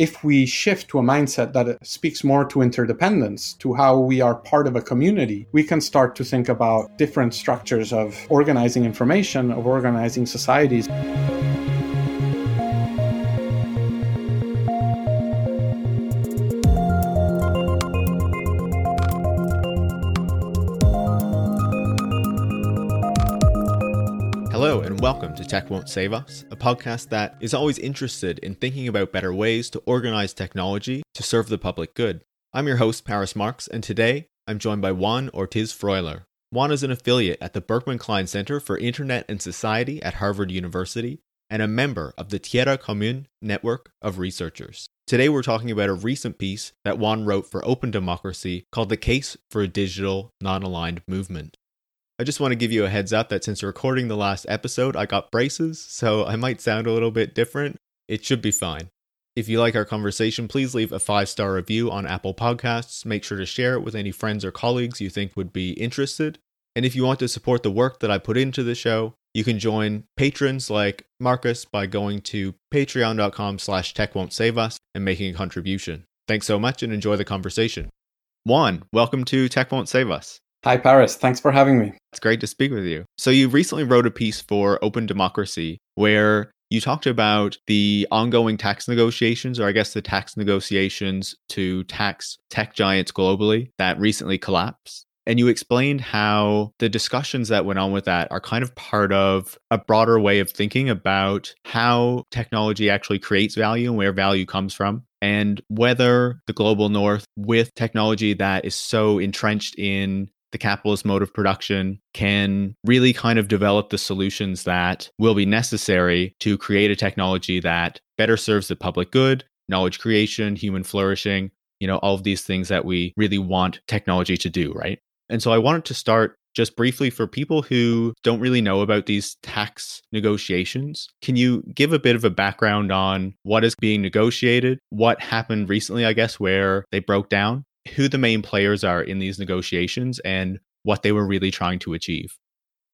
if we shift to a mindset that speaks more to interdependence, to how we are part of a community, we can start to think about different structures of organizing information, of organizing societies. Tech Won't Save Us, a podcast that is always interested in thinking about better ways to organize technology to serve the public good. I'm your host, Paris Marx, and today I'm joined by Juan Ortiz Freuler. Juan is an affiliate at the Berkman Klein Center for Internet and Society at Harvard University and a member of the Tierra Común network of researchers. Today we're talking about a recent piece that Juan wrote for Open Democracy called The Case for a Digital Non Aligned Movement. I just want to give you a heads up that since recording the last episode, I got braces, so I might sound a little bit different. It should be fine. If you like our conversation, please leave a five star review on Apple Podcasts. Make sure to share it with any friends or colleagues you think would be interested. And if you want to support the work that I put into the show, you can join patrons like Marcus by going to patreon.com slash tech won't save us and making a contribution. Thanks so much and enjoy the conversation. Juan, welcome to Tech Won't Save Us. Hi, Paris. Thanks for having me. It's great to speak with you. So, you recently wrote a piece for Open Democracy where you talked about the ongoing tax negotiations, or I guess the tax negotiations to tax tech giants globally that recently collapsed. And you explained how the discussions that went on with that are kind of part of a broader way of thinking about how technology actually creates value and where value comes from and whether the global north with technology that is so entrenched in the capitalist mode of production can really kind of develop the solutions that will be necessary to create a technology that better serves the public good, knowledge creation, human flourishing, you know, all of these things that we really want technology to do, right? And so I wanted to start just briefly for people who don't really know about these tax negotiations. Can you give a bit of a background on what is being negotiated, what happened recently, I guess, where they broke down? Who the main players are in these negotiations and what they were really trying to achieve.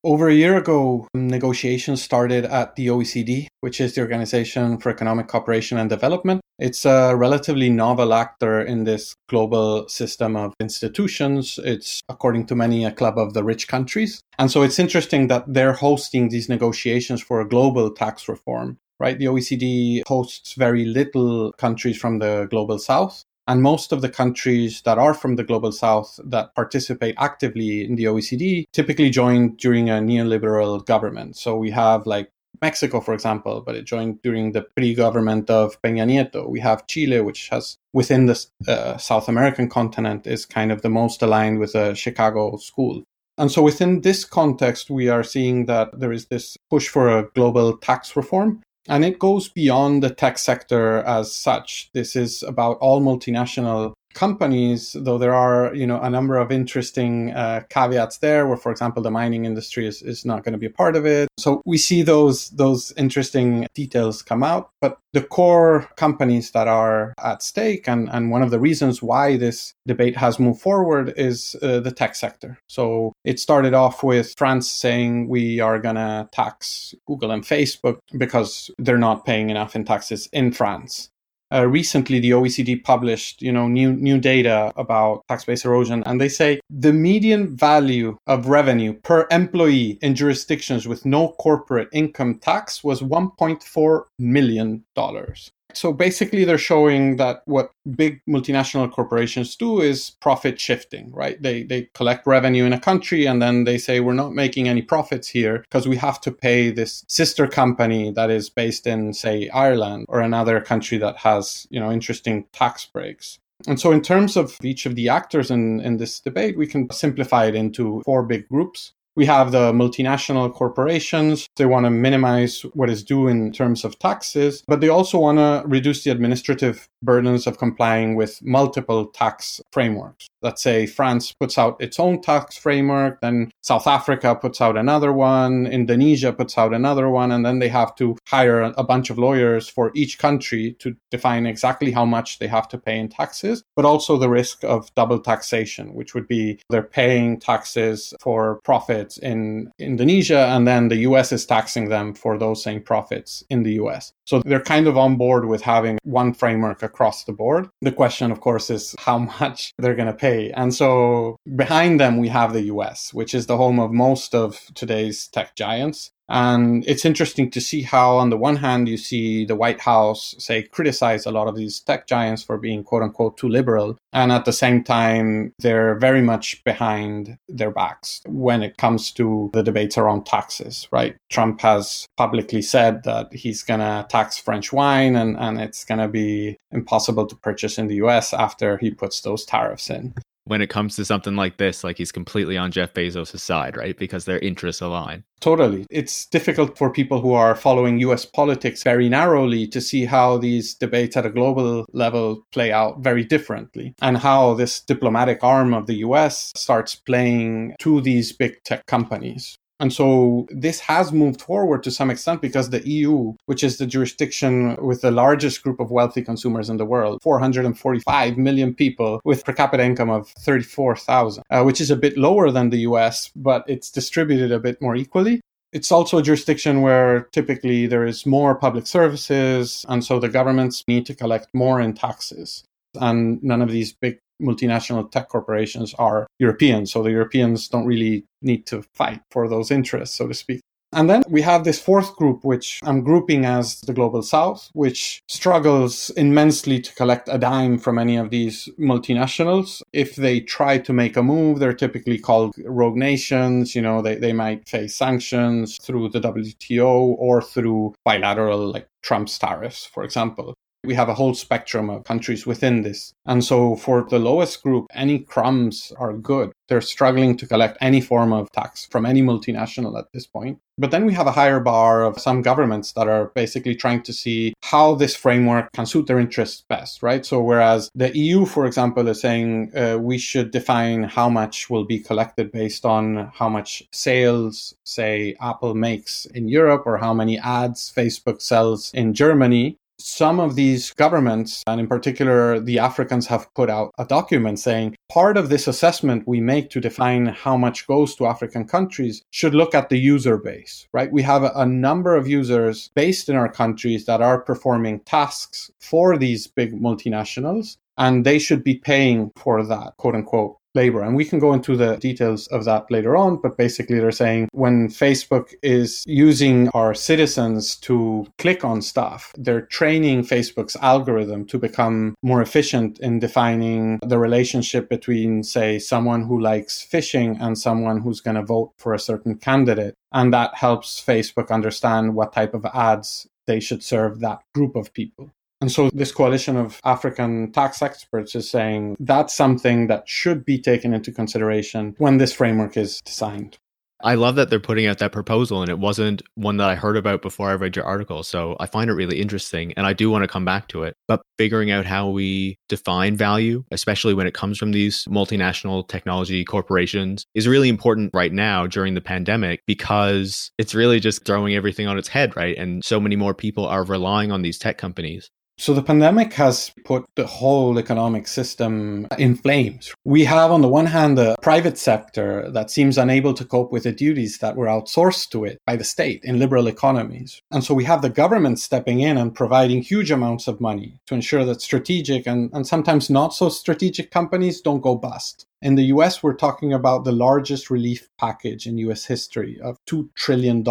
Over a year ago, negotiations started at the OECD, which is the Organization for Economic Cooperation and Development. It's a relatively novel actor in this global system of institutions. It's, according to many, a club of the rich countries. And so it's interesting that they're hosting these negotiations for a global tax reform right? The OECD hosts very little countries from the global south. And most of the countries that are from the global south that participate actively in the OECD typically join during a neoliberal government. So we have like Mexico, for example, but it joined during the PRI government of Peña Nieto. We have Chile, which has within the uh, South American continent is kind of the most aligned with the Chicago school. And so within this context, we are seeing that there is this push for a global tax reform. And it goes beyond the tech sector as such. This is about all multinational companies, though there are, you know, a number of interesting uh, caveats there where, for example, the mining industry is, is not going to be a part of it. So we see those, those interesting details come out, but the core companies that are at stake and, and one of the reasons why this debate has moved forward is uh, the tech sector. So it started off with France saying we are going to tax Google and Facebook because they're not paying enough in taxes in France. Uh, recently, the OECD published, you know, new new data about tax-based erosion, and they say the median value of revenue per employee in jurisdictions with no corporate income tax was 1.4 million dollars. So basically, they're showing that what big multinational corporations do is profit shifting, right? They, they collect revenue in a country and then they say, we're not making any profits here because we have to pay this sister company that is based in, say, Ireland or another country that has, you know, interesting tax breaks. And so, in terms of each of the actors in, in this debate, we can simplify it into four big groups. We have the multinational corporations. They want to minimize what is due in terms of taxes, but they also want to reduce the administrative burdens of complying with multiple tax frameworks. Let's say France puts out its own tax framework, then South Africa puts out another one, Indonesia puts out another one, and then they have to hire a bunch of lawyers for each country to define exactly how much they have to pay in taxes, but also the risk of double taxation, which would be they're paying taxes for profit profits in Indonesia, and then the US is taxing them for those same profits in the US. So they're kind of on board with having one framework across the board. The question, of course, is how much they're going to pay. And so behind them, we have the US, which is the home of most of today's tech giants. And it's interesting to see how, on the one hand, you see the White House say criticize a lot of these tech giants for being quote unquote too liberal. And at the same time, they're very much behind their backs when it comes to the debates around taxes, right? Trump has publicly said that he's going to tax French wine and, and it's going to be impossible to purchase in the US after he puts those tariffs in when it comes to something like this, like he's completely on Jeff Bezos' side, right? Because their interests align. Totally. It's difficult for people who are following US politics very narrowly to see how these debates at a global level play out very differently and how this diplomatic arm of the US starts playing to these big tech companies. And so this has moved forward to some extent because the EU, which is the jurisdiction with the largest group of wealthy consumers in the world, 445 million people with per capita income of 34,000, uh, which is a bit lower than the US, but it's distributed a bit more equally. It's also a jurisdiction where typically there is more public services, and so the governments need to collect more in taxes. And none of these big multinational tech corporations are European. So the Europeans don't really need to fight for those interests, so to speak. And then we have this fourth group, which I'm grouping as the global south, which struggles immensely to collect a dime from any of these multinationals. If they try to make a move, they're typically called rogue nations. You know, they, they might face sanctions through the WTO or through bilateral, like Trump's tariffs, for example we have a whole spectrum of countries within this. And so for the lowest group, any crumbs are good. They're struggling to collect any form of tax from any multinational at this point. But then we have a higher bar of some governments that are basically trying to see how this framework can suit their interests best, right? So, whereas the EU, for example, is saying uh, we should define how much will be collected based on how much sales, say, Apple makes in Europe or how many ads Facebook sells in Germany, some of these governments, and in particular the Africans, have put out a document saying part of this assessment we make to define how much goes to African countries should look at the user base, right? We have a, number of users based in our countries that are performing tasks for these big multinationals and they should be paying for that quote unquote labor. And we can go into the details of that later on. But basically, they're saying when Facebook is using our citizens to click on stuff, they're training Facebook's algorithm to become more efficient in defining the relationship between, say, someone who likes fishing and someone who's going to vote for a certain candidate. And that helps Facebook understand what type of ads they should serve that group of people. And so this coalition of African tax experts is saying that's something that should be taken into consideration when this framework is designed. I love that they're putting out that proposal, and it wasn't one that I heard about before I read your article. So I find it really interesting, and I do want to come back to it. But figuring out how we define value, especially when it comes from these multinational technology corporations, is really important right now during the pandemic because it's really just throwing everything on its head, right? And so many more people are relying on these tech companies. So the pandemic has put the whole economic system in flames. We have, on the one hand, the private sector that seems unable to cope with the duties that were outsourced to it by the state in liberal economies. And so we have the government stepping in and providing huge amounts of money to ensure that strategic and, and sometimes not so strategic companies don't go bust. In the US, we're talking about the largest relief package in US history of $2 trillion.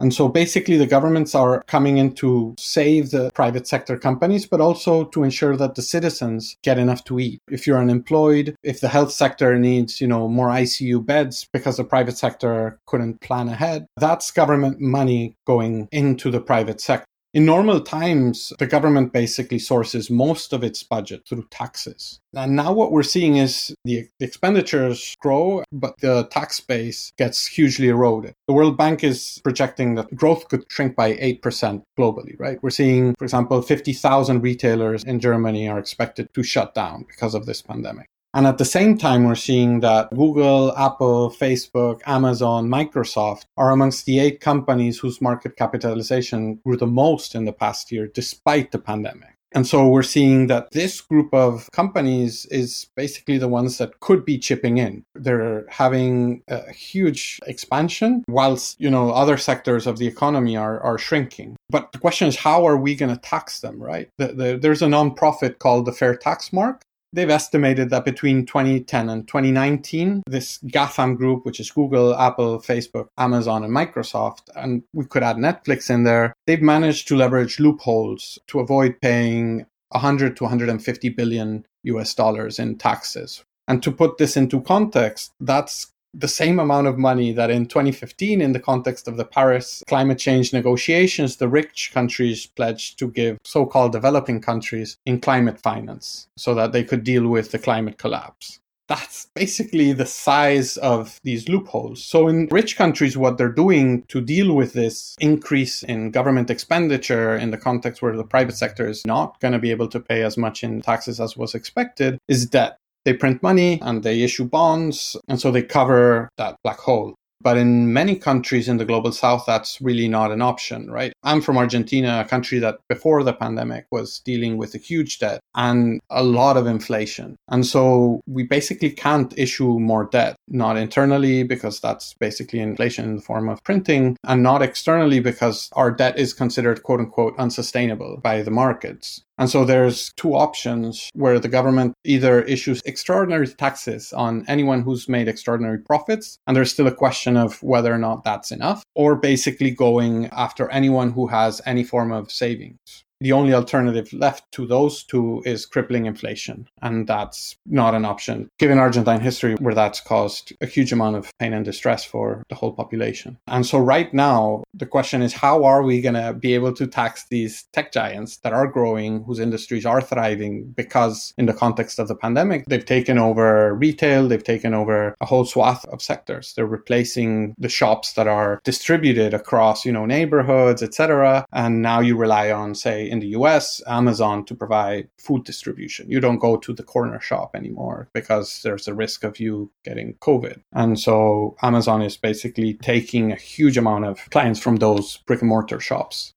And so basically, the governments are coming in to save the private sector companies, but also to ensure that the citizens get enough to eat. If you're unemployed, if the health sector needs, you know, more ICU beds because the private sector couldn't plan ahead, that's government money going into the private sector. In normal times, the government basically sources most of its budget through taxes. And now what we're seeing is the expenditures grow, but the tax base gets hugely eroded. The World Bank is projecting that growth could shrink by 8% globally, right? We're seeing, for example, 50,000 retailers in Germany are expected to shut down because of this pandemic. And at the same time, we're seeing that Google, Apple, Facebook, Amazon, Microsoft are amongst the eight companies whose market capitalization grew the most in the past year, despite the pandemic. And so we're seeing that this group of companies is basically the ones that could be chipping in. They're having a huge expansion whilst, you know, other sectors of the economy are, are shrinking. But the question is, how are we going to tax them, right? The, the, there's a nonprofit called the Fair Tax Mark They've estimated that between 2010 and 2019, this GAFAM group, which is Google, Apple, Facebook, Amazon, and Microsoft, and we could add Netflix in there, they've managed to leverage loopholes to avoid paying 100 to 150 billion US dollars in taxes. And to put this into context, that's the same amount of money that in 2015, in the context of the Paris climate change negotiations, the rich countries pledged to give so called developing countries in climate finance so that they could deal with the climate collapse. That's basically the size of these loopholes. So, in rich countries, what they're doing to deal with this increase in government expenditure in the context where the private sector is not going to be able to pay as much in taxes as was expected is debt they print money and they issue bonds. And so they cover that black hole. But in many countries in the global south, that's really not an option, right? I'm from Argentina, a country that before the pandemic was dealing with a huge debt and a lot of inflation. And so we basically can't issue more debt, not internally, because that's basically inflation in the form of printing, and not externally, because our debt is considered quote unquote unsustainable by the markets. And so there's two options where the government either issues extraordinary taxes on anyone who's made extraordinary profits, and there's still a question of whether or not that's enough, or basically going after anyone who has any form of savings the only alternative left to those two is crippling inflation. And that's not an option, given Argentine history, where that's caused a huge amount of pain and distress for the whole population. And so, right now, the question is how are we going to be able to tax these tech giants that are growing, whose industries are thriving? Because, in the context of the pandemic, they've taken over retail, they've taken over a whole swath of sectors. They're replacing the shops that are distributed across, you know, neighborhoods, etc. And now you rely on, say, in the US, Amazon to provide food distribution. You don't go to the corner shop anymore because there's a risk of you getting COVID. And so Amazon is basically taking a huge amount of clients from those brick and mortar shops.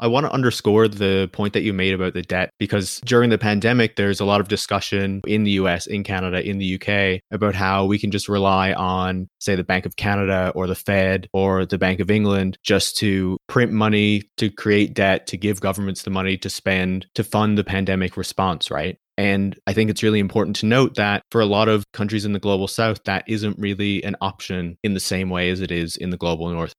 I want to underscore the point that you made about the debt because during the pandemic, there's a lot of discussion in the US, in Canada, in the UK about how we can just rely on, say, the Bank of Canada or the Fed or the Bank of England just to print money, to create debt, to give governments the money to spend to fund the pandemic response, right? And I think it's really important to note that for a lot of countries in the global south, that isn't really an option in the same way as it is in the global north.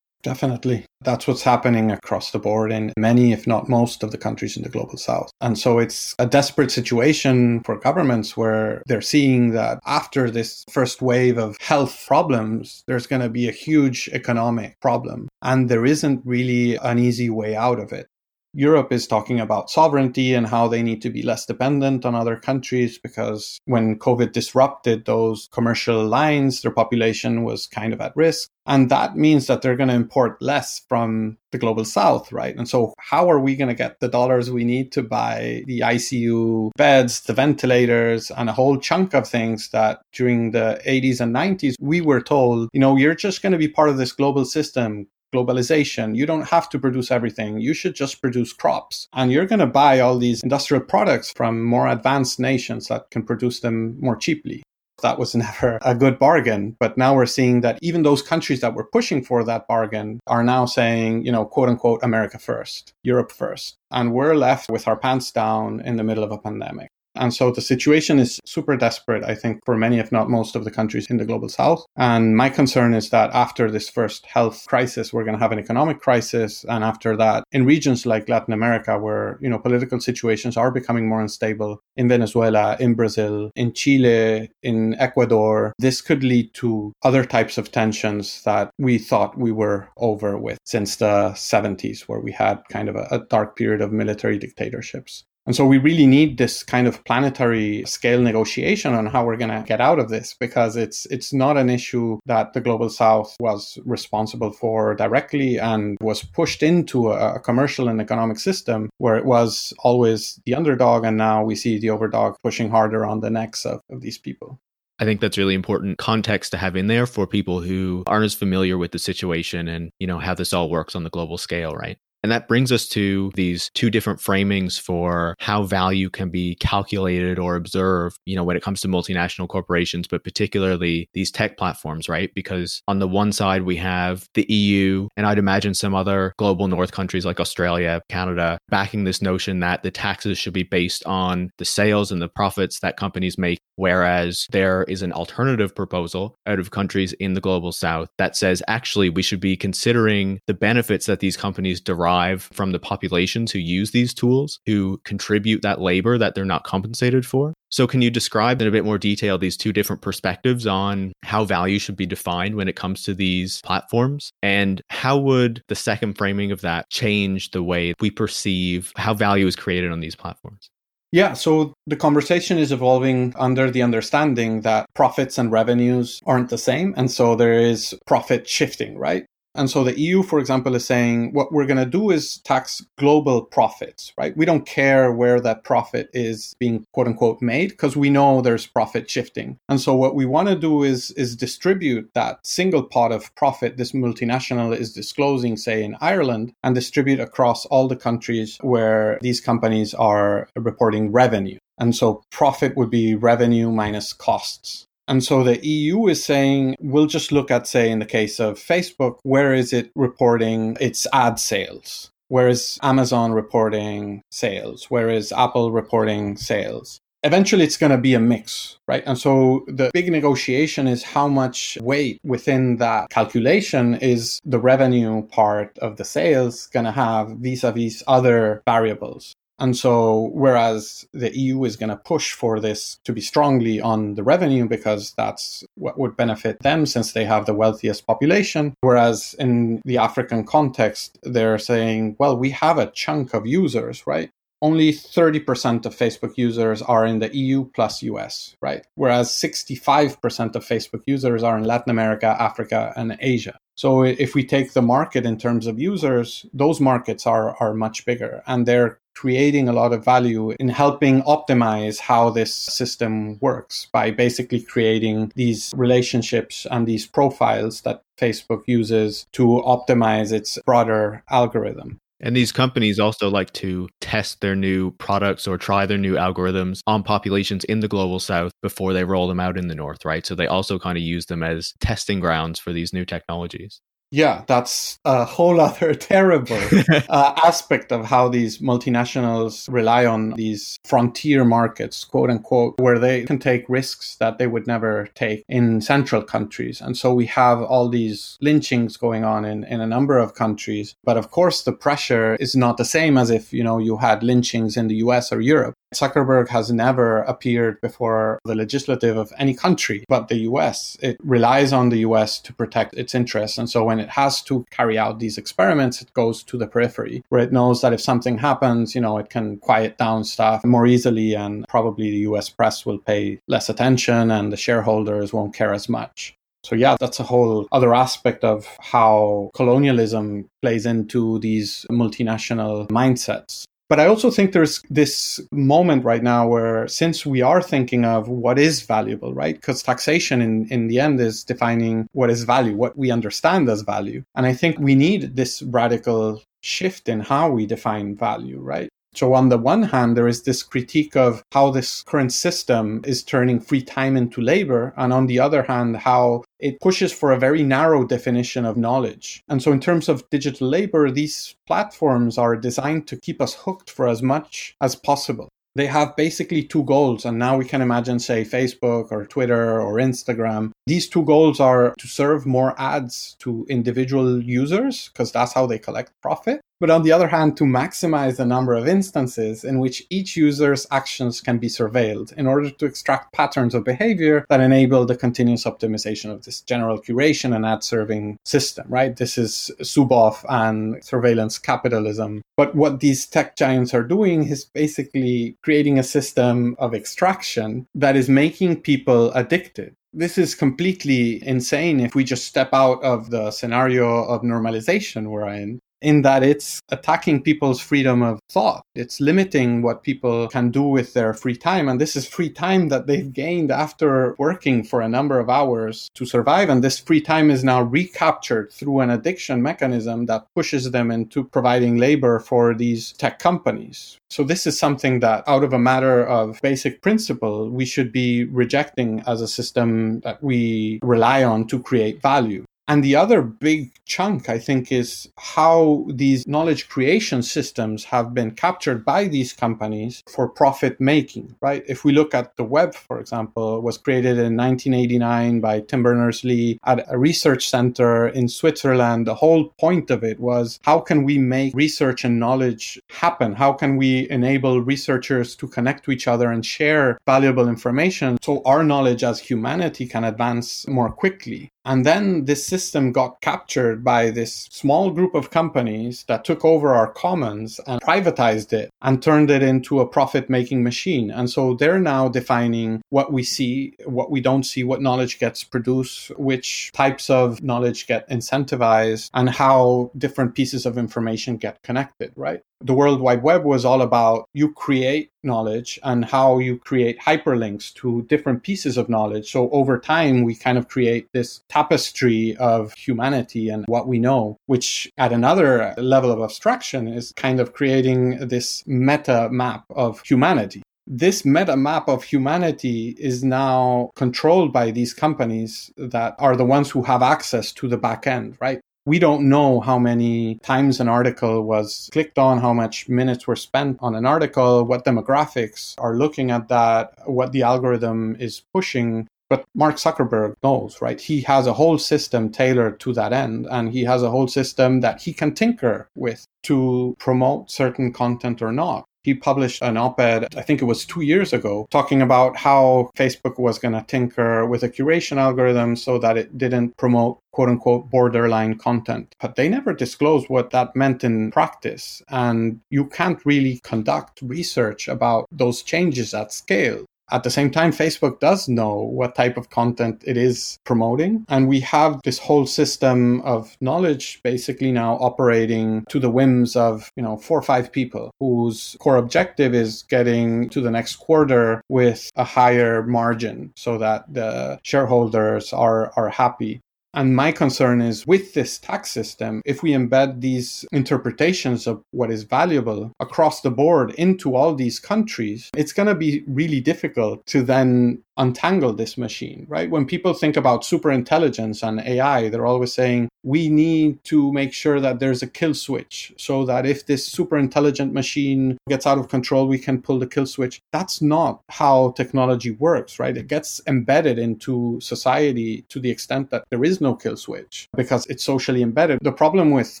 Definitely. That's what's happening across the board in many, if not most, of the countries in the global south. And so it's a desperate situation for governments where they're seeing that after this first wave of health problems, there's going to be a huge economic problem. And there isn't really an easy way out of it. Europe is talking about sovereignty and how they need to be less dependent on other countries because when COVID disrupted those commercial lines, their population was kind of at risk. And that means that they're going to import less from the global south, right? And so, how are we going to get the dollars we need to buy the ICU beds, the ventilators, and a whole chunk of things that during the 80s and 90s we were told, you know, you're just going to be part of this global system globalization. You don't have to produce everything. You should just produce crops. And you're going to buy all these industrial products from more advanced nations that can produce them more cheaply. That was never a good bargain. But now we're seeing that even those countries that were pushing for that bargain are now saying, you know, quote unquote, America first, Europe first. And we're left with our pants down in the middle of a pandemic. And so the situation is super desperate, I think, for many, if not most, of the countries in the global south. And my concern is that after this first health crisis, we're going to have an economic crisis. And after that, in regions like Latin America, where, you know, political situations are becoming more unstable, in Venezuela, in Brazil, in Chile, in Ecuador, this could lead to other types of tensions that we thought we were over with since the 70s, where we had kind of a, a dark period of military dictatorships. And so we really need this kind of planetary scale negotiation on how we're going to get out of this because it's it's not an issue that the global south was responsible for directly and was pushed into a, commercial and economic system where it was always the underdog and now we see the overdog pushing harder on the necks of, of these people. I think that's really important context to have in there for people who aren't as familiar with the situation and, you know, how this all works on the global scale, right? And that brings us to these two different framings for how value can be calculated or observed, you know, when it comes to multinational corporations, but particularly these tech platforms, right? Because on the one side, we have the EU, and I'd imagine some other global north countries like Australia, Canada, backing this notion that the taxes should be based on the sales and the profits that companies make. Whereas there is an alternative proposal out of countries in the global south that says actually we should be considering the benefits that these companies derive from the populations who use these tools, who contribute that labor that they're not compensated for. So, can you describe in a bit more detail these two different perspectives on how value should be defined when it comes to these platforms? And how would the second framing of that change the way we perceive how value is created on these platforms? Yeah, so the conversation is evolving under the understanding that profits and revenues aren't the same. And so there is profit shifting, right? And so the EU, for example, is saying what we're going to do is tax global profits, right? We don't care where that profit is being quote unquote made because we know there's profit shifting. And so what we want to do is, is distribute that single pot of profit this multinational is disclosing, say in Ireland, and distribute across all the countries where these companies are reporting revenue. And so profit would be revenue minus costs. And so the EU is saying, we'll just look at, say, in the case of Facebook, where is it reporting its ad sales? Where is Amazon reporting sales? Where is Apple reporting sales? Eventually, it's going to be a mix, right? And so the big negotiation is how much weight within that calculation is the revenue part of the sales going to have vis a vis other variables. And so, whereas the EU is going to push for this to be strongly on the revenue because that's what would benefit them since they have the wealthiest population. Whereas in the African context, they're saying, well, we have a chunk of users, right? Only 30% of Facebook users are in the EU plus US, right? Whereas 65% of Facebook users are in Latin America, Africa, and Asia. So if we take the market in terms of users, those markets are, are much bigger and they're creating a lot of value in helping optimize how this system works by basically creating these relationships and these profiles that Facebook uses to optimize its broader algorithm. And these companies also like to test their new products or try their new algorithms on populations in the global south before they roll them out in the north, right? So they also kind of use them as testing grounds for these new technologies yeah, that's a whole other terrible uh, aspect of how these multinationals rely on these frontier markets, quote unquote, where they can take risks that they would never take in central countries. And so we have all these lynchings going on in, in a number of countries. But of course, the pressure is not the same as if, you know, you had lynchings in the US or Europe. Zuckerberg has never appeared before the legislative of any country but the US. It relies on the US to protect its interests. And so when it has to carry out these experiments, it goes to the periphery where it knows that if something happens, you know, it can quiet down stuff more easily and probably the US press will pay less attention and the shareholders won't care as much. So, yeah, that's a whole other aspect of how colonialism plays into these multinational mindsets. But I also think there's this moment right now where, since we are thinking of what is valuable, right? Because taxation in, in the end is defining what is value, what we understand as value. And I think we need this radical shift in how we define value, right? So, on the one hand, there is this critique of how this current system is turning free time into labor. And on the other hand, how it pushes for a very narrow definition of knowledge. And so, in terms of digital labor, these platforms are designed to keep us hooked for as much as possible they have basically two goals. And now we can imagine, say, Facebook or Twitter or Instagram. These two goals are to serve more ads to individual users, because that's how they collect profit but on the other hand, to maximize the number of instances in which each user's actions can be surveilled in order to extract patterns of behavior that enable the continuous optimization of this general curation and ad serving system, right? This is Zuboff and surveillance capitalism. But what these tech giants are doing is basically creating a system of extraction that is making people addicted this is completely insane if we just step out of the scenario of normalization we're in in that it's attacking people's freedom of thought. It's limiting what people can do with their free time. And this is free time that they've gained after working for a number of hours to survive. And this free time is now recaptured through an addiction mechanism that pushes them into providing labor for these tech companies. So this is something that out of a matter of basic principle, we should be rejecting as a system that we rely on to create value. And the other big chunk, I think, is how these knowledge creation systems have been captured by these companies for profit making, right? If we look at the web, for example, was created in 1989 by Tim Berners-Lee at a research center in Switzerland. The whole point of it was how can we make research and knowledge happen? How can we enable researchers to connect to each other and share valuable information so our knowledge as humanity can advance more quickly? And then this system got captured by this small group of companies that took over our commons and privatized it and turned it into a profit making machine. And so they're now defining what we see, what we don't see, what knowledge gets produced, which types of knowledge get incentivized, and how different pieces of information get connected, right? The World Wide Web was all about you create knowledge and how you create hyperlinks to different pieces of knowledge. So over time, we kind of create this tapestry of humanity and what we know, which at another level of abstraction is kind of creating this meta map of humanity this meta map of humanity is now controlled by these companies that are the ones who have access to the back end, right? We don't know how many times an article was clicked on, how much minutes were spent on an article, what demographics are looking at that, what the algorithm is pushing. But Mark Zuckerberg knows, right? He has a whole system tailored to that end, and he has a whole system that he can tinker with to promote certain content or not he published an op ed, I think it was two years ago, talking about how Facebook was going to tinker with a curation algorithm so that it didn't promote quote unquote borderline content. But they never disclosed what that meant in practice. And you can't really conduct research about those changes at scale. At the same time, Facebook does know what type of content it is promoting. And we have this whole system of knowledge basically now operating to the whims of, you know, four or five people whose core objective is getting to the next quarter with a higher margin so that the shareholders are, are happy. And my concern is with this tax system, if we embed these interpretations of what is valuable across the board into all these countries, it's going to be really difficult to then untangle this machine, right? When people think about super intelligence and AI, they're always saying we need to make sure that there's a kill switch so that if this super intelligent machine gets out of control, we can pull the kill switch. That's not how technology works, right? It gets embedded into society to the extent that there is no kill switch because it's socially embedded. The problem with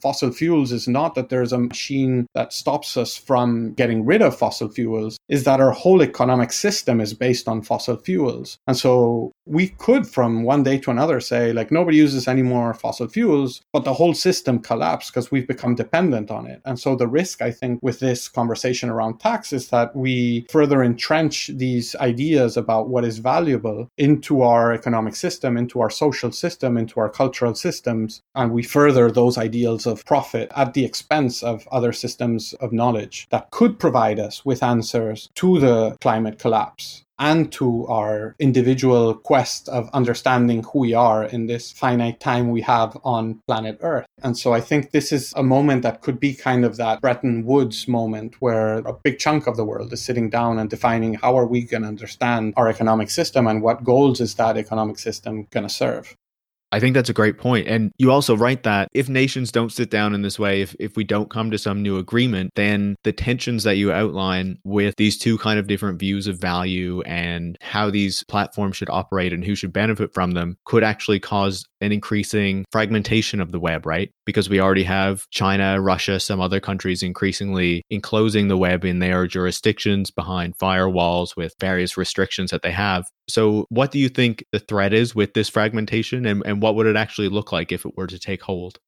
fossil fuels is not that there's a machine that stops us from getting rid of fossil fuels, is that our whole economic system is based on fossil fuels. And so we could from one day to another say like nobody uses any more fossil fuels but the whole system collapsed because we've become dependent on it and so the risk i think with this conversation around tax is that we further entrench these ideas about what is valuable into our economic system into our social system into our cultural systems and we further those ideals of profit at the expense of other systems of knowledge that could provide us with answers to the climate collapse and to our individual quest of understanding who we are in this finite time we have on planet Earth. And so I think this is a moment that could be kind of that Bretton Woods moment where a big chunk of the world is sitting down and defining how are we going to understand our economic system and what goals is that economic system going to serve. I think that's a great point. And you also write that if nations don't sit down in this way, if, if we don't come to some new agreement, then the tensions that you outline with these two kind of different views of value and how these platforms should operate and who should benefit from them could actually cause an increasing fragmentation of the web, right? Because we already have China, Russia, some other countries increasingly enclosing the web in their jurisdictions behind firewalls with various restrictions that they have. So, what do you think the threat is with this fragmentation, and, and what would it actually look like if it were to take hold?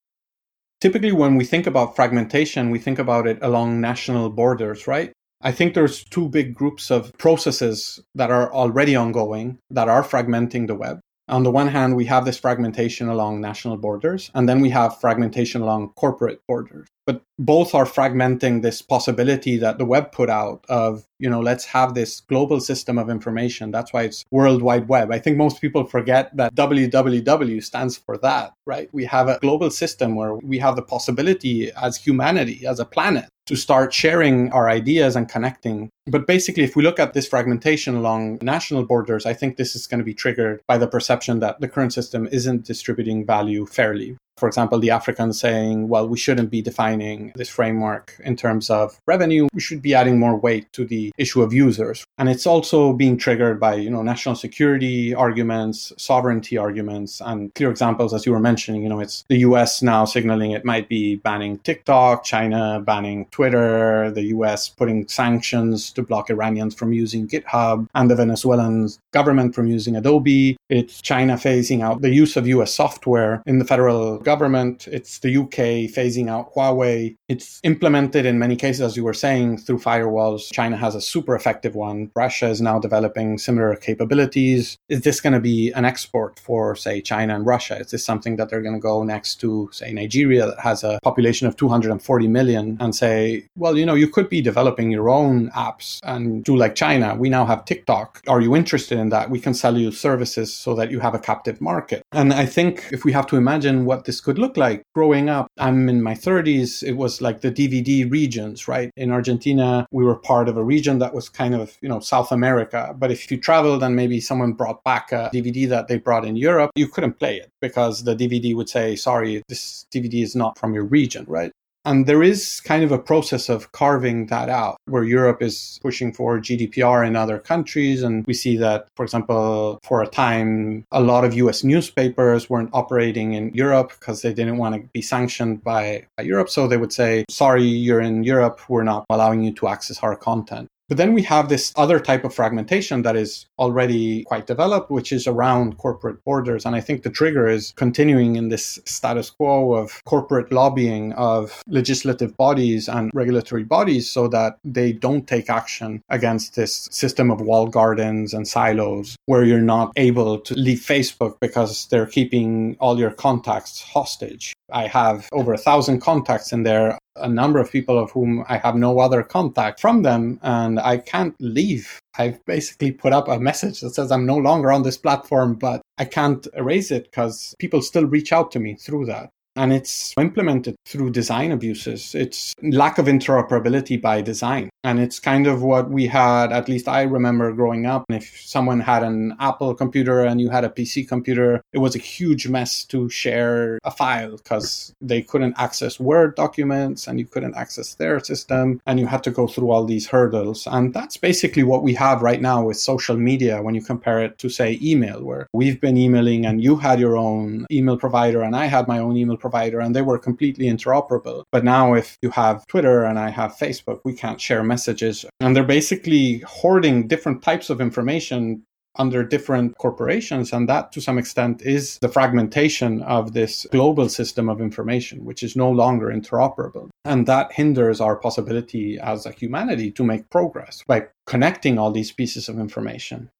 Typically, when we think about fragmentation, we think about it along national borders, right? I think there's two big groups of processes that are already ongoing that are fragmenting the web. On the one hand, we have this fragmentation along national borders, and then we have fragmentation along corporate borders. But both are fragmenting this possibility that the web put out of you know let's have this global system of information. That's why it's world wide web. I think most people forget that www stands for that right? We have a global system where we have the possibility as humanity as a planet to start sharing our ideas and connecting. But basically, if we look at this fragmentation along national borders, I think this is going to be triggered by the perception that the current system isn't distributing value fairly for example, the Africans saying, well, we shouldn't be defining this framework in terms of revenue. We should be adding more weight to the issue of users. And it's also being triggered by, you know, national security arguments, sovereignty arguments, and clear examples, as you were mentioning, you know, it's the US now signaling it might be banning TikTok, China banning Twitter, the US putting sanctions to block Iranians from using GitHub, and the Venezuelan government from using Adobe. It's China phasing out the use of US software in the federal government. It's the UK phasing out Huawei. It's implemented in many cases, as you were saying, through firewalls. China has a super effective one. Russia is now developing similar capabilities. Is this going to be an export for, say, China and Russia? Is this something that they're going to go next to, say, Nigeria that has a population of 240 million and say, well, you know, you could be developing your own apps and do like China. We now have TikTok. Are you interested in that? We can sell you services so that you have a captive market. And I think if we have to imagine what this could look like. Growing up, I'm in my 30s, it was like the DVD regions, right? In Argentina, we were part of a region that was kind of, you know, South America. But if you traveled and maybe someone brought back a DVD that they brought in Europe, you couldn't play it because the DVD would say, sorry, this DVD is not from your region, right? And there is kind of a process of carving that out where Europe is pushing for GDPR in other countries. And we see that, for example, for a time, a lot of US newspapers weren't operating in Europe because they didn't want to be sanctioned by, by Europe. So they would say, sorry, you're in Europe. We're not allowing you to access our content. But then we have this other type of fragmentation that is already quite developed, which is around corporate borders. And I think the trigger is continuing in this status quo of corporate lobbying of legislative bodies and regulatory bodies so that they don't take action against this system of wall gardens and silos where you're not able to leave Facebook because they're keeping all your contacts hostage. I have over a thousand contacts in there, a number of people of whom I have no other contact from them, and I can't leave. I've basically put up a message that says I'm no longer on this platform, but I can't erase it because people still reach out to me through that and it's implemented through design abuses. It's lack of interoperability by design. And it's kind of what we had, at least I remember growing up. If someone had an Apple computer and you had a PC computer, it was a huge mess to share a file because they couldn't access Word documents and you couldn't access their system. And you had to go through all these hurdles. And that's basically what we have right now with social media when you compare it to, say, email, where we've been emailing and you had your own email provider and I had my own email provider and they were completely interoperable. But now if you have Twitter and I have Facebook, we can't share messages. And they're basically hoarding different types of information under different corporations. And that, to some extent, is the fragmentation of this global system of information, which is no longer interoperable. And that hinders our possibility as a humanity to make progress by connecting all these pieces of information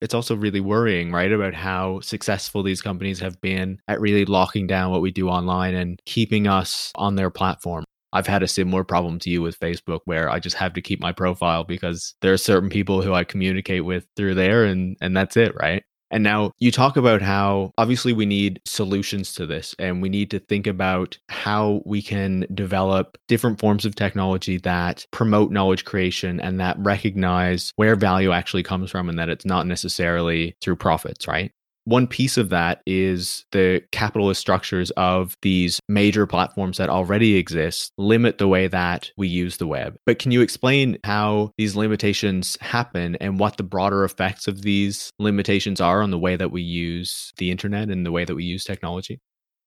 it's also really worrying, right, about how successful these companies have been at really locking down what we do online and keeping us on their platform. I've had a similar problem to you with Facebook where I just have to keep my profile because there are certain people who I communicate with through there and and that's it, right? And now you talk about how obviously we need solutions to this and we need to think about how we can develop different forms of technology that promote knowledge creation and that recognize where value actually comes from and that it's not necessarily through profits, right? One piece of that is the capitalist structures of these major platforms that already exist limit the way that we use the web. But can you explain how these limitations happen and what the broader effects of these limitations are on the way that we use the internet and the way that we use technology?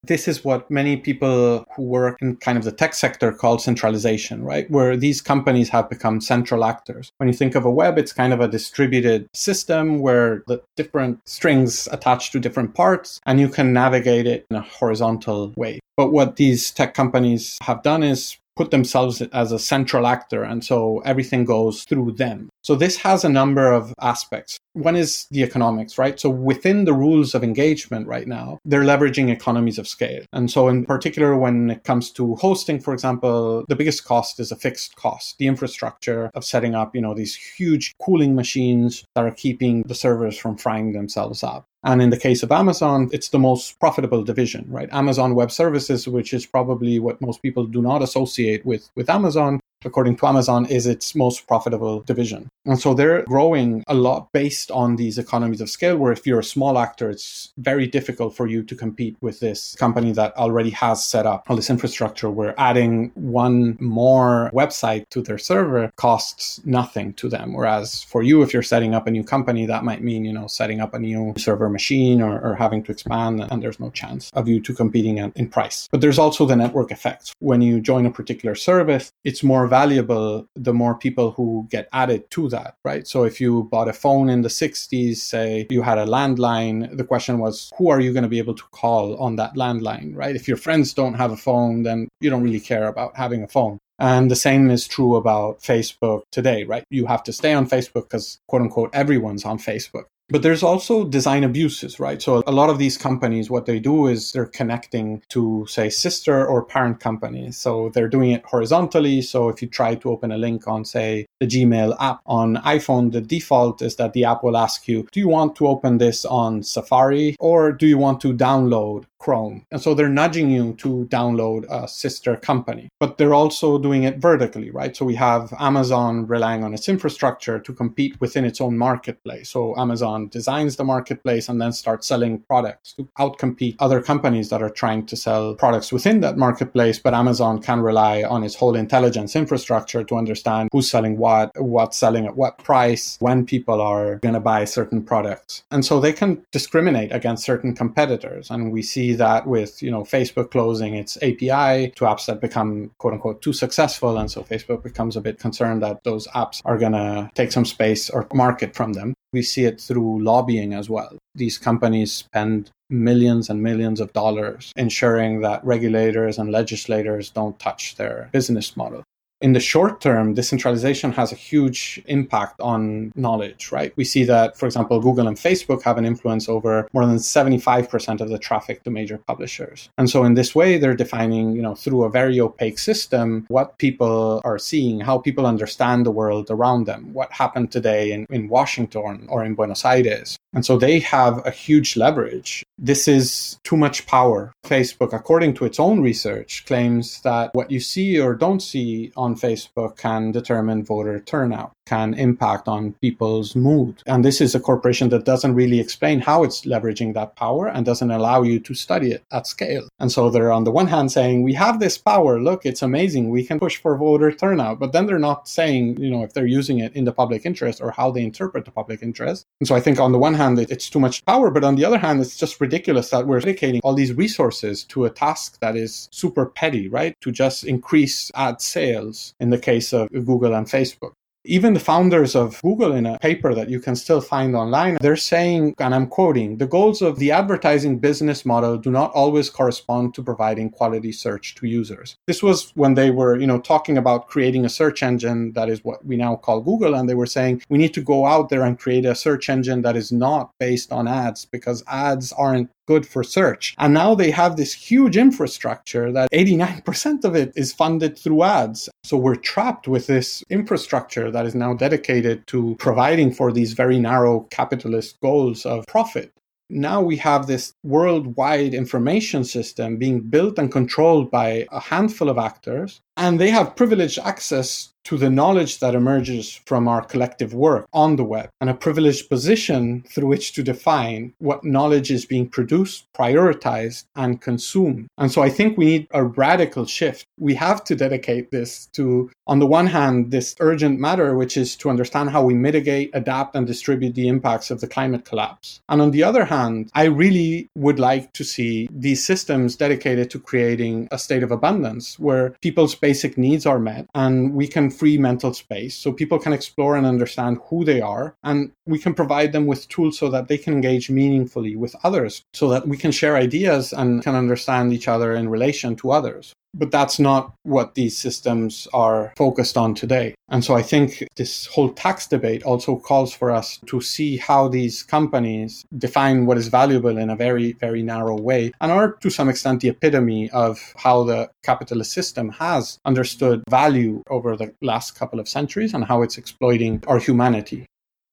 This is what many people who work in kind of the tech sector call centralization, right? Where these companies have become central actors. When you think of a web, it's kind of a distributed system where the different strings attach to different parts and you can navigate it in a horizontal way. But what these tech companies have done is put themselves as a central actor. And so everything goes through them. So this has a number of aspects. One is the economics, right? So within the rules of engagement right now, they're leveraging economies of scale. And so in particular, when it comes to hosting, for example, the biggest cost is a fixed cost, the infrastructure of setting up, you know, these huge cooling machines that are keeping the servers from frying themselves up. And in the case of Amazon, it's the most profitable division, right? Amazon Web Services, which is probably what most people do not associate with, with Amazon, according to Amazon, is its most profitable division. And so they're growing a lot based on these economies of scale, where if you're a small actor, it's very difficult for you to compete with this company that already has set up all this infrastructure where adding one more website to their server costs nothing to them. Whereas for you, if you're setting up a new company, that might mean, you know, setting up a new server machine or, or having to expand, and there's no chance of you two competing in price. But there's also the network effects. When you join a particular service, it's more valuable the more people who get added to that, right? So if you bought a phone in the 60s, say you had a landline, the question was, who are you going to be able to call on that landline, right? If your friends don't have a phone, then you don't really care about having a phone. And the same is true about Facebook today, right? You have to stay on Facebook because, quote unquote, everyone's on Facebook. But there's also design abuses, right? So a lot of these companies, what they do is they're connecting to, say, sister or parent companies. So they're doing it horizontally. So if you try to open a link on, say, the Gmail app on iPhone, the default is that the app will ask you, do you want to open this on Safari or do you want to download Chrome. And so they're nudging you to download a sister company, but they're also doing it vertically, right? So we have Amazon relying on its infrastructure to compete within its own marketplace. So Amazon designs the marketplace and then starts selling products to outcompete other companies that are trying to sell products within that marketplace. But Amazon can rely on its whole intelligence infrastructure to understand who's selling what, what's selling at what price, when people are going to buy certain products. And so they can discriminate against certain competitors. And we see see that with you know Facebook closing its API to apps that become quote unquote too successful, and so Facebook becomes a bit concerned that those apps are gonna take some space or market from them. We see it through lobbying as well. These companies spend millions and millions of dollars ensuring that regulators and legislators don't touch their business model in the short term, decentralization has a huge impact on knowledge, right? We see that, for example, Google and Facebook have an influence over more than 75% of the traffic to major publishers. And so in this way, they're defining, you know, through a very opaque system, what people are seeing, how people understand the world around them, what happened today in, in Washington or in Buenos Aires. And so they have a huge leverage. This is too much power. Facebook, according to its own research, claims that what you see or don't see on Facebook can determine voter turnout, can impact on people's mood. And this is a corporation that doesn't really explain how it's leveraging that power and doesn't allow you to study it at scale. And so they're on the one hand saying, we have this power. Look, it's amazing. We can push for voter turnout. But then they're not saying, you know, if they're using it in the public interest or how they interpret the public interest. And so I think on the one hand, it's too much power. But on the other hand, it's just ridiculous that we're dedicating all these resources to a task that is super petty, right? To just increase ad sales in the case of Google and Facebook. Even the founders of Google, in a paper that you can still find online, they're saying, and I'm quoting, the goals of the advertising business model do not always correspond to providing quality search to users. This was when they were, you know, talking about creating a search engine that is what we now call Google, and they were saying we need to go out there and create a search engine that is not based on ads because ads aren't good for search. And now they have this huge infrastructure that 89% of it is funded through ads. So we're trapped with this infrastructure that is now dedicated to providing for these very narrow capitalist goals of profit now we have this worldwide information system being built and controlled by a handful of actors, and they have privileged access to the knowledge that emerges from our collective work on the web and a privileged position through which to define what knowledge is being produced, prioritized, and consumed. And so I think we need a radical shift. We have to dedicate this to, on the one hand, this urgent matter, which is to understand how we mitigate, adapt, and distribute the impacts of the climate collapse. And on the other hand, I really would like to see these systems dedicated to creating a state of abundance where people's basic needs are met and we can free mental space so people can explore and understand who they are. And we can provide them with tools so that they can engage meaningfully with others, so that we can share ideas and can understand each other in relation to others. But that's not what these systems are focused on today. And so I think this whole tax debate also calls for us to see how these companies define what is valuable in a very, very narrow way and are to some extent the epitome of how the capitalist system has understood value over the last couple of centuries and how it's exploiting our humanity.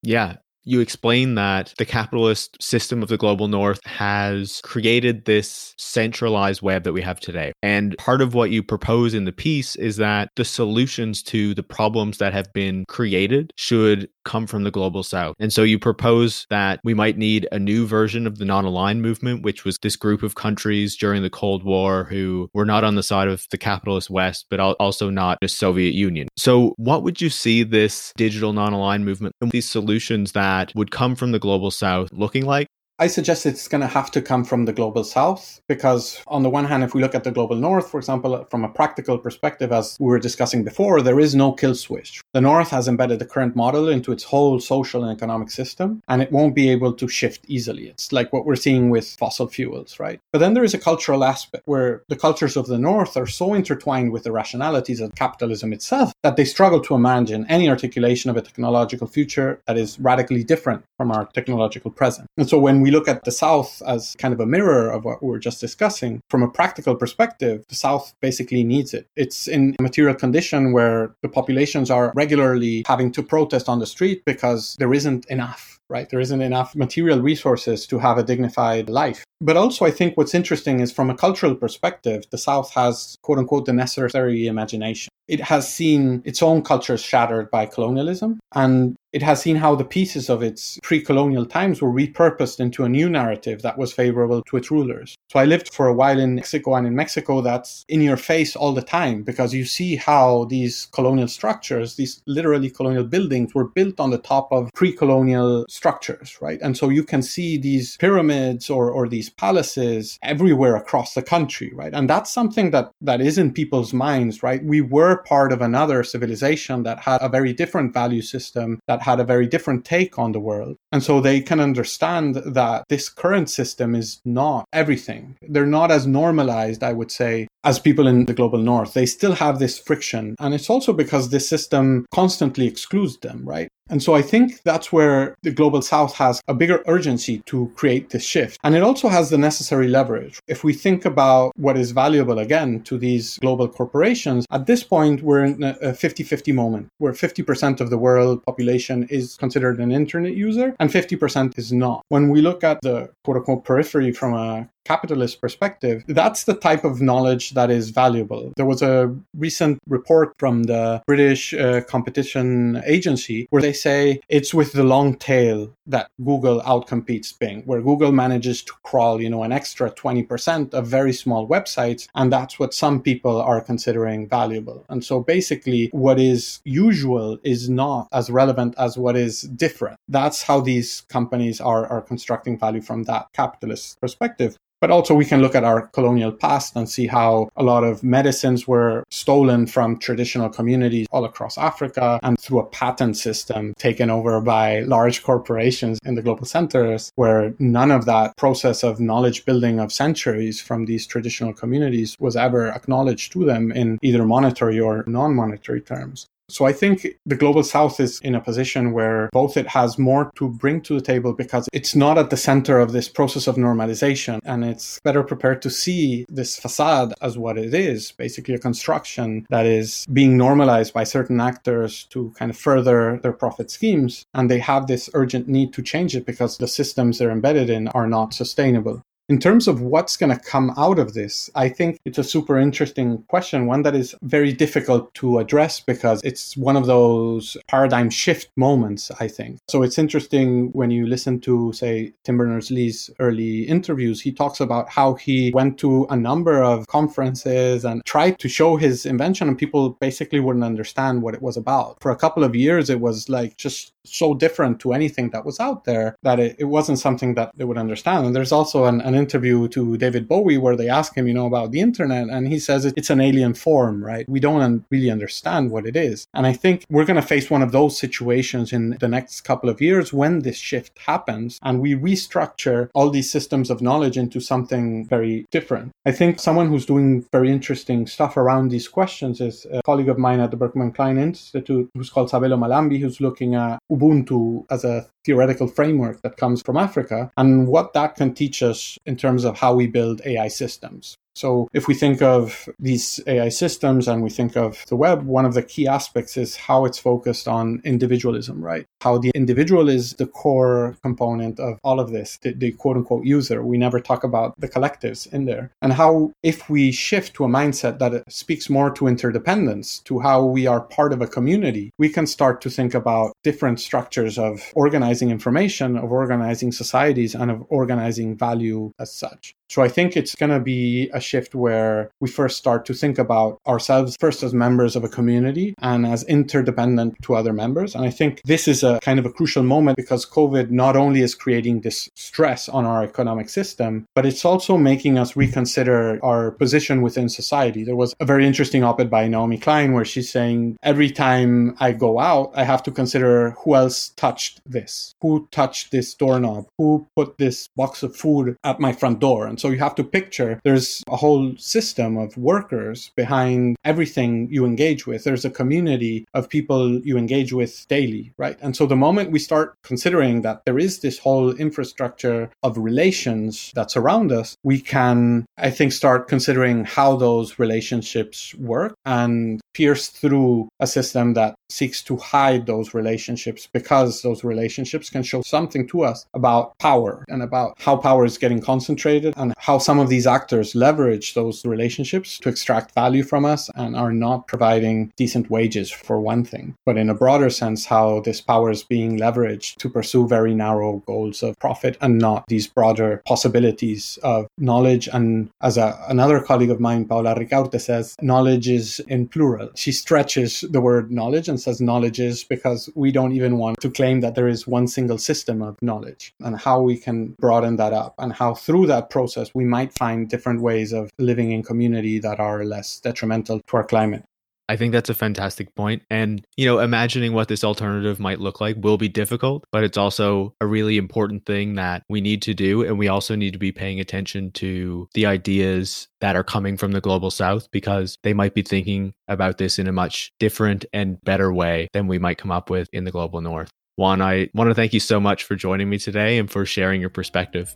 Yeah, you explain that the capitalist system of the global north has created this centralized web that we have today. And part of what you propose in the piece is that the solutions to the problems that have been created should come from the global south. And so you propose that we might need a new version of the non aligned movement, which was this group of countries during the Cold War who were not on the side of the capitalist West, but also not the Soviet Union. So, what would you see this digital non aligned movement and these solutions that that would come from the global south looking like? I suggest it's going to have to come from the global south because, on the one hand, if we look at the global north, for example, from a practical perspective, as we were discussing before, there is no kill switch. The north has embedded the current model into its whole social and economic system, and it won't be able to shift easily. It's like what we're seeing with fossil fuels, right? But then there is a cultural aspect where the cultures of the north are so intertwined with the rationalities of capitalism itself that they struggle to imagine any articulation of a technological future that is radically different from our technological present. And so when look at the South as kind of a mirror of what we were just discussing, from a practical perspective, the South basically needs it. It's in a material condition where the populations are regularly having to protest on the street because there isn't enough right? There isn't enough material resources to have a dignified life. But also, I think what's interesting is from a cultural perspective, the South has, quote unquote, the necessary imagination it has seen its own culture shattered by colonialism and it has seen how the pieces of its pre colonial times were repurposed into a new narrative that was favorable to its rulers. So I lived for a while in Mexico, and in Mexico, that's in your face all the time because you see how these colonial structures, these literally colonial buildings, were built on the top of pre colonial structures, right? And so you can see these pyramids or, or these palaces everywhere across the country, right? And that's something that, that is in people's minds, right? We were part of another civilization that had a very different value system, that had a very different take on the world. And so they can understand that this current system is not everything. They're not as normalized, I would say, as people in the global north. They still have this friction. And it's also because this system constantly excludes them, right? And so I think that's where the global south has a bigger urgency to create this shift. And it also has the necessary leverage. If we think about what is valuable again to these global corporations, at this point, we're in a 50 50 moment where 50% of the world population is considered an internet user and 50% is not. When we look at the quote unquote periphery from a capitalist perspective, that's the type of knowledge that is valuable. There was a recent report from the British uh, Competition Agency where they say it's with the long tail that Google outcompetes Bing, where Google manages to crawl, you know, an extra 20% of very small websites. And that's what some people are considering valuable. And so basically, what is usual is not as relevant as what is different. That's how these companies are, are constructing value from that capitalist perspective. But also, we can look at our colonial past and see how a lot of medicines were stolen from traditional communities all across Africa and through a patent system taken over by large corporations in the global centers, where none of that process of knowledge building of centuries from these traditional communities was ever acknowledged to them in either monetary or non monetary terms. So I think the global south is in a position where both it has more to bring to the table because it's not at the center of this process of normalization and it's better prepared to see this facade as what it is, basically a construction that is being normalized by certain actors to kind of further their profit schemes. And they have this urgent need to change it because the systems they're embedded in are not sustainable. In terms of what's going to come out of this, I think it's a super interesting question, one that is very difficult to address because it's one of those paradigm shift moments, I think. So it's interesting when you listen to, say, Tim Berners Lee's early interviews, he talks about how he went to a number of conferences and tried to show his invention, and people basically wouldn't understand what it was about. For a couple of years, it was like just so different to anything that was out there that it, it wasn't something that they would understand. And there's also an, an interview to David Bowie where they ask him, you know, about the internet, and he says it's an alien form, right? We don't un- really understand what it is. And I think we're going to face one of those situations in the next couple of years when this shift happens and we restructure all these systems of knowledge into something very different. I think someone who's doing very interesting stuff around these questions is a colleague of mine at the Berkman Klein Institute who's called Sabelo Mhlambi, who's looking at Ubuntu as a theoretical framework that comes from Africa and what that can teach us in terms of how we build AI systems. So if we think of these AI systems and we think of the web, one of the key aspects is how it's focused on individualism, right? How the individual is the core component of all of this, the, the quote unquote user. We never talk about the collectives in there. And how if we shift to a mindset that speaks more to interdependence, to how we are part of a community, we can start to think about different structures of organizing information, of organizing societies, and of organizing value as such. So I think it's going to be a shift where we first start to think about ourselves first as members of a community and as interdependent to other members. And I think this is a kind of a crucial moment because COVID not only is creating this stress on our economic system, but it's also making us reconsider our position within society. There was a very interesting op ed by Naomi Klein where she's saying, every time I go out, I have to consider who else touched this, who touched this doorknob, who put this box of food at my front door. And so you have to picture there's a whole system of workers behind everything you engage with. There's a community of people you engage with daily, right? And so the moment we start considering that there is this whole infrastructure of relations that's around us, we can, I think, start considering how those relationships work and pierce through a system that seeks to hide those relationships because those relationships can show something to us about power and about how power is getting concentrated and how some of these actors leverage those relationships to extract value from us and are not providing decent wages for one thing. But in a broader sense, how this power is being leveraged to pursue very narrow goals of profit and not these broader possibilities of knowledge. And as a, another colleague of mine, Paola Ricaurte, says, knowledge is in plural. She stretches the word knowledge and says knowledge is because we don't even want to claim that there is one single system of knowledge and how we can broaden that up and how through that process we might find different ways of living in community that are less detrimental to our climate. I think that's a fantastic point. And, you know, imagining what this alternative might look like will be difficult, but it's also a really important thing that we need to do. And we also need to be paying attention to the ideas that are coming from the global south because they might be thinking about this in a much different and better way than we might come up with in the global north. Juan, I want to thank you so much for joining me today and for sharing your perspective.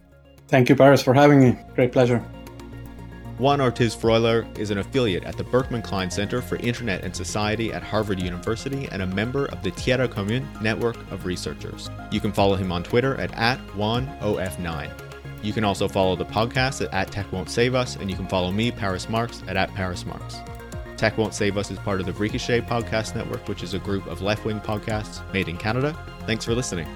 Thank you, Paris, for having me. Great pleasure. Juan Ortiz Freuler is an affiliate at the Berkman Klein Center for Internet and Society at Harvard University and a member of the Tierra Común network of researchers. You can follow him on Twitter at, at JuanOF9. You can also follow the podcast at, at Tech Won't Save Us, and you can follow me, Paris Marx, at, at Paris Marx. Tech Won't Save Us is part of the Ricochet Podcast Network, which is a group of left wing podcasts made in Canada. Thanks for listening.